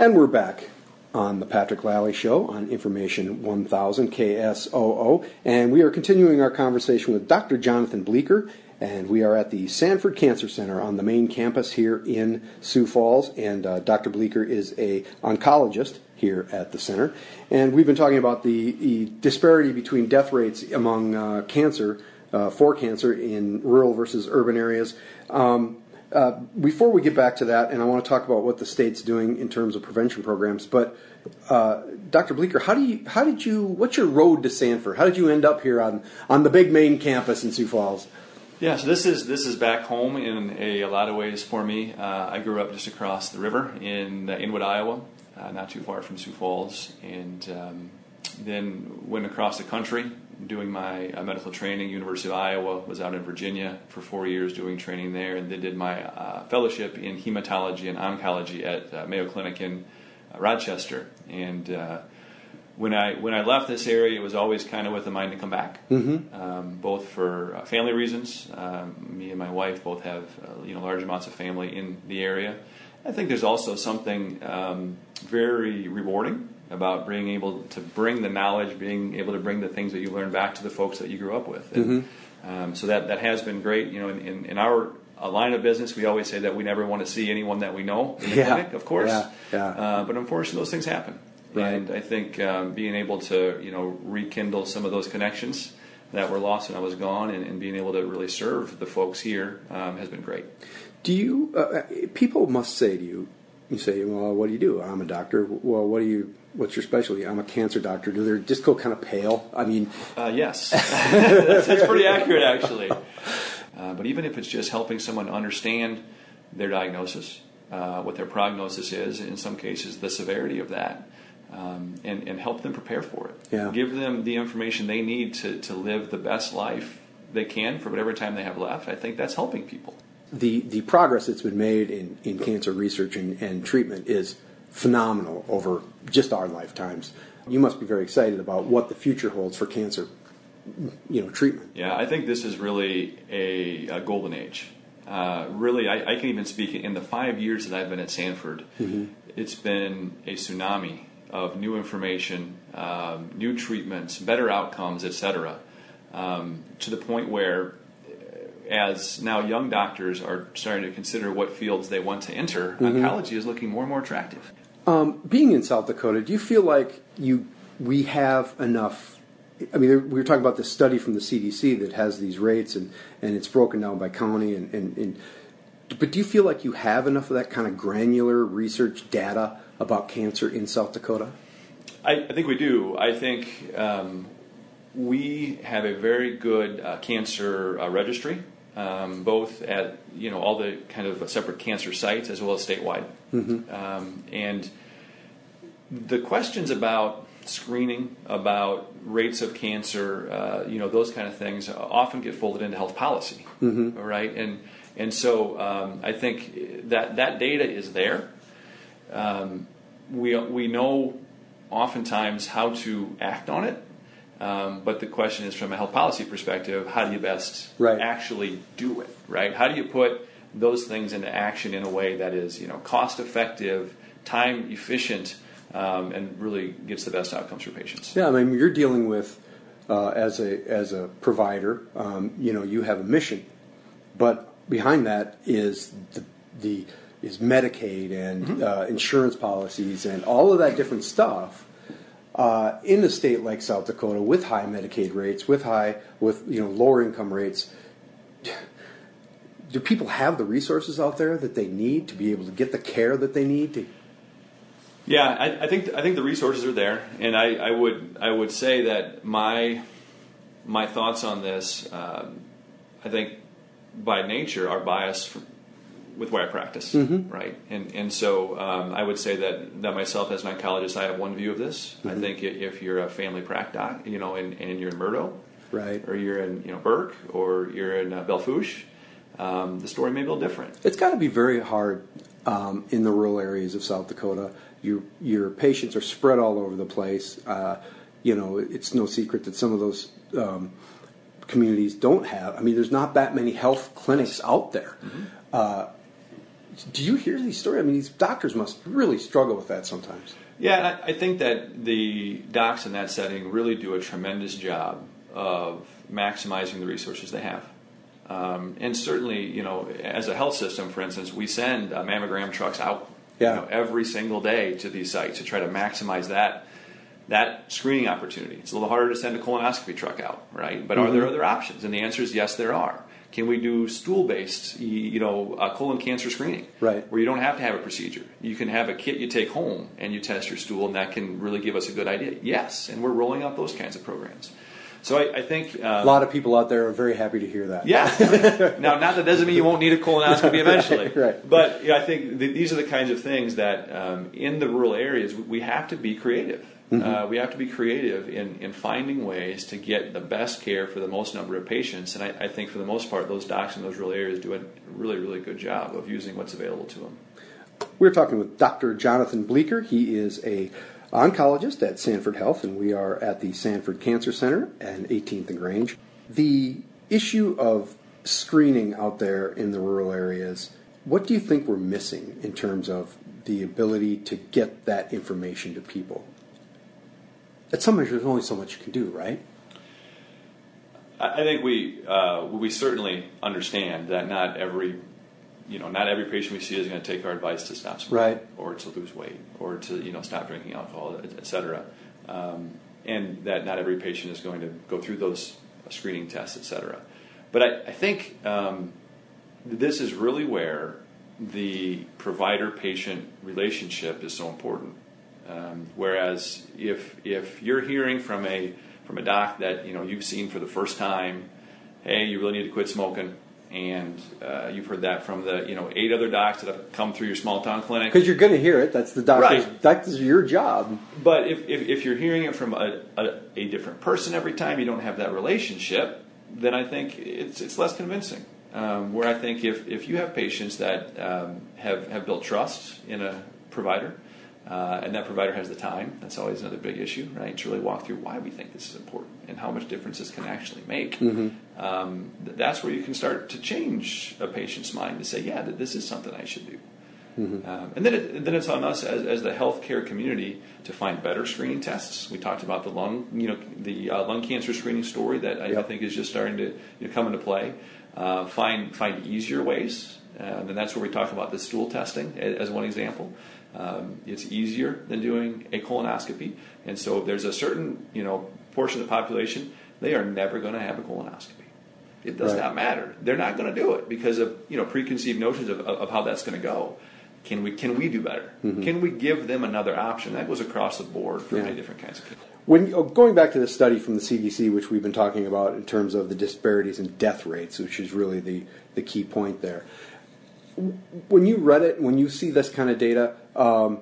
And we're back on the Patrick Lalley Show on Information 1000 KSOO. And we are continuing our conversation with Dr. Jonathan Bleeker. And we are at the Sanford Cancer Center on the main campus here in Sioux Falls. And uh, Dr. Bleeker is a oncologist here at the center. And we've been talking about the, the disparity between death rates among uh, cancer, uh, for cancer in rural versus urban areas. Um, uh, before we get back to that, and I want to talk about what the state's doing in terms of prevention programs, but uh, Dr. Bleeker, how do you, how did you, what's your road to Sanford? How did you end up here on, on the big main campus in Sioux Falls? Yeah, so this is this is back home in a, a lot of ways for me. Uh, I grew up just across the river in uh, Inwood, Iowa, uh, not too far from Sioux Falls, and um, then went across the country doing my uh, medical training. University of Iowa was out in Virginia for four years doing training there, and then did my uh, fellowship in hematology and oncology at uh, Mayo Clinic in uh, Rochester. And uh, when I when I left this area, it was always kind of with a mind to come back, Mm-hmm. um, both for uh, family reasons. Um, me and my wife both have you know large amounts of family in the area. I think there's also something um, very rewarding about being able to bring the knowledge, being able to bring the things that you learn back to the folks that you grew up with. And, um, so that, that has been great. You know, in, in, in our uh, line of business, we always say that we never want to see anyone that we know in the Yeah. clinic, of course. Yeah, yeah. Uh, but unfortunately, those things happen. Right. And I think um, being able to, you know, rekindle some of those connections that were lost when I was gone and, and being able to really serve the folks here um, has been great. Do you, uh, people must say to you, you say, well, what do you do? I'm a doctor. Well, what do you, what's your specialty? I'm a cancer doctor. Do they just go kind of pale? I mean, Uh, yes, that's, that's pretty accurate, actually. Uh, but even if it's just helping someone understand their diagnosis, uh, what their prognosis is, in some cases, the severity of that, um, and, and help them prepare for it. Yeah. Give them the information they need to, to live the best life they can for whatever time they have left. I think that's helping people. The, the progress that's been made in, in cancer research and, and treatment is phenomenal over just our lifetimes. You must be very excited about what the future holds for cancer, you know, treatment. Yeah, I think this is really a, a golden age. Uh, really, I, I can even speak in the five years that I've been at Sanford, it's been a tsunami of new information, um, new treatments, better outcomes, etc. Um, to the point where, as now young doctors are starting to consider what fields they want to enter, oncology is looking more and more attractive. Um, being in South Dakota, do you feel like you we have enough? I mean, we were talking about this study from the CDC that has these rates, and, and it's broken down by county. And, and, and but do you feel like you have enough of that kind of granular research data about cancer in South Dakota? I, I think we do. I think um, we have a very good uh, cancer uh, registry, um, both at you know all the kind of separate cancer sites as well as statewide. Um, and the questions about screening, about rates of cancer, uh, you know those kind of things, often get folded into health policy, right? And and so um, I think that that data is there. Um, we we know oftentimes how to act on it, um, but the question is from a health policy perspective, how do you best Right. actually do it? Right? How do you put those things into action in a way that is you know cost effective, time efficient, um, and really gets the best outcomes for patients? Yeah, I mean, you're dealing with uh, as a as a provider. Um, you know, you have a mission, but behind that is the the is Medicaid and uh, insurance policies and all of that different stuff. Uh, in a state like South Dakota, with high Medicaid rates, with high with you know lower income rates, do people have the resources out there that they need to be able to get the care that they need to Yeah, I, I think I think the resources are there, and I, I would I would say that my my thoughts on this, um, I think by nature are biased for, with where I practice, right? And and so um, I would say that that myself as an oncologist, I have one view of this. I think if you're a family prac doc, you know, and, and you're in Murdo, Right. or you're in you know Burke, or you're in uh, Belle Fourche, um, the story may be a little different. It's got to be very hard um, in the rural areas of South Dakota. Your your patients are spread all over the place. Uh, you know, it's no secret that some of those um, communities don't have. I mean, there's not that many health clinics out there. Uh, do you hear these stories? I mean, these doctors must really struggle with that sometimes. Yeah, I, I think that the docs in that setting really do a tremendous job of maximizing the resources they have. Um, and certainly, you know, as a health system, for instance, we send uh, mammogram trucks out Yeah. you know, every single day to these sites to try to maximize that that screening opportunity. It's a little harder to send a colonoscopy truck out, right? But are there other options? And the answer is yes, there are. Can we do stool-based, you know, uh, colon cancer screening, Right. Where you don't have to have a procedure. You can have a kit you take home and you test your stool, and that can really give us a good idea. Yes, and we're rolling out those kinds of programs. So I, I think A um, lot of people out there are very happy to hear that. yeah. now, not that doesn't mean you won't need a colonoscopy eventually. Right. But yeah, I think th- these are the kinds of things that um, in the rural areas we have to be creative. Mm-hmm. Uh, we have to be creative in, in finding ways to get the best care for the most number of patients. And I, I think for the most part, those docs in those rural areas do a really, really good job of using what's available to them. We're talking with Dr. Jonathan Bleeker. He is a oncologist at Sanford Health, and we are at the Sanford Cancer Center and 18th and Grange. The issue of screening out there in the rural areas, what do you think we're missing in terms of the ability to get that information to people? At some measure, there's only so much you can do, right? I think we uh, we certainly understand that not every you know not every patient we see is going to take our advice to stop smoking Right. or to lose weight or to you know stop drinking alcohol, et, et cetera, um, and that not every patient is going to go through those screening tests, et cetera. But I, I think um, this is really where the provider-patient relationship is so important. Um, whereas if if you're hearing from a from a doc that you know you've seen for the first time, hey, you really need to quit smoking, and uh, you've heard that from the you know eight other docs that have come through your small town clinic. Because you're going to hear it. That's the doctor's. Right. That's your job. But if, if, if you're hearing it from a, a, a different person every time, you don't have that relationship, then I think it's, it's less convincing. Um, where I think if, if you have patients that um, have, have built trust in a provider, uh, and that provider has the time, that's always another big issue, right? To really walk through why we think this is important and how much difference this can actually make. Um, th- that's where you can start to change a patient's mind to say, yeah, that this is something I should do. Um, and then, it, then it's on us as, as the healthcare community to find better screening tests. We talked about the lung, you know, the uh, lung cancer screening story that I, I Yep. think is just starting to you know, come into play. Uh, find find easier ways, uh, and that's where we talk about the stool testing a- as one example. Um, it's easier than doing a colonoscopy, and so if there's a certain you know portion of the population they are never going to have a colonoscopy. It does Right. not matter. They're not going to do it because of you know preconceived notions of, of, of how that's going to go. Can we can we do better? Can we give them another option? That goes across the board for Yeah. many different kinds of people. When oh, going back to the study from the CDC, which we've been talking about in terms of the disparities in death rates, which is really the the key point there. When you read it, when you see this kind of data, um,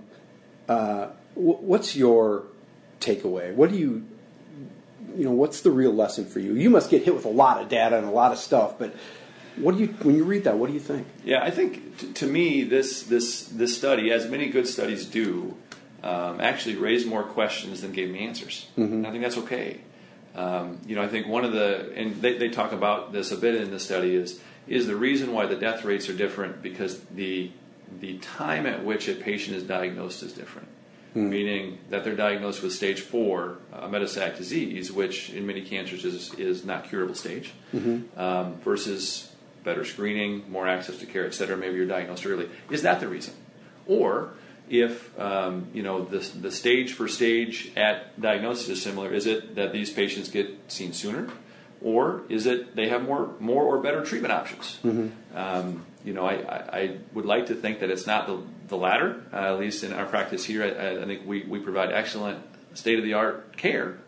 uh, wh- what's your takeaway? What do you, you know, what's the real lesson for you? You must get hit with a lot of data and a lot of stuff, but what do you when you read that? What do you think? Yeah, I think t- to me this this this study, as many good studies do, um, actually raised more questions than gave me answers. And I think that's okay. Um, you know, I think one of the and they, they talk about this a bit in the study is is the reason why the death rates are different because the the time at which a patient is diagnosed is different. Meaning that they're diagnosed with stage four uh, metastatic disease, which in many cancers is, is not curable stage, um, versus better screening, more access to care, et cetera. Maybe you're diagnosed early. Is that the reason? Or if um, you know the, the stage for stage at diagnosis is similar, is it that these patients get seen sooner, or is it they have more more or better treatment options? Um, you know, I, I, I would like to think that it's not the, the latter. Uh, at least in our practice here, I, I think we, we provide excellent state of the art care.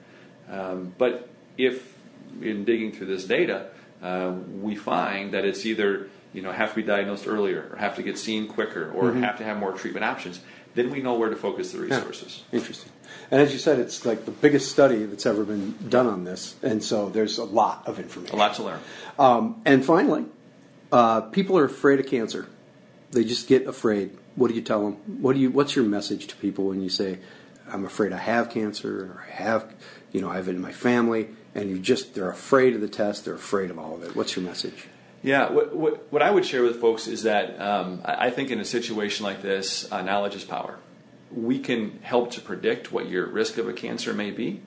Um, but if in digging through this data, uh, we find that it's either you know have to be diagnosed earlier, or have to get seen quicker, or have to have more treatment options, then we know where to focus the resources. Interesting. And as you said, it's like the biggest study that's ever been done on this, and so there's a lot of information. A lot to learn. Um, and finally, uh, people are afraid of cancer. They just get afraid. What do you tell them? What do you? What's your message to people when you say, "I'm afraid I have cancer," or "I have, you know, I have it in my family," and you just they're afraid of the test. They're afraid of all of it. What's your message? Yeah, what, what, what I would share with folks is that um, I think in a situation like this, uh, knowledge is power. We can help to predict what your risk of a cancer may be,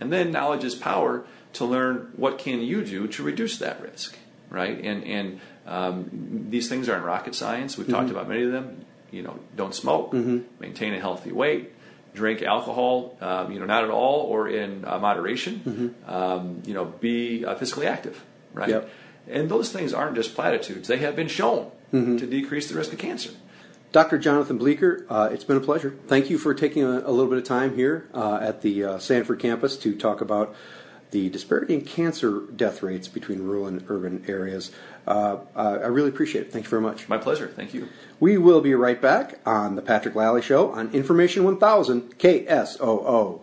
and then knowledge is power to learn what can you do to reduce that risk, right? And and um, these things aren't rocket science. We've talked about many of them. You know, don't smoke, maintain a healthy weight, drink alcohol, um, you know, not at all or in uh, moderation. Um, you know, be uh, physically active, right? Yep. And those things aren't just platitudes; they have been shown to decrease the risk of cancer. Dr. Jonathan Bleeker, uh, it's been a pleasure. Thank you for taking a, a little bit of time here uh, at the uh, Sanford campus to talk about the disparity in cancer death rates between rural and urban areas. Uh, uh, I really appreciate it. Thank you very much. My pleasure. Thank you. We will be right back on the Patrick Lalley Show on Information 1000 KSOO.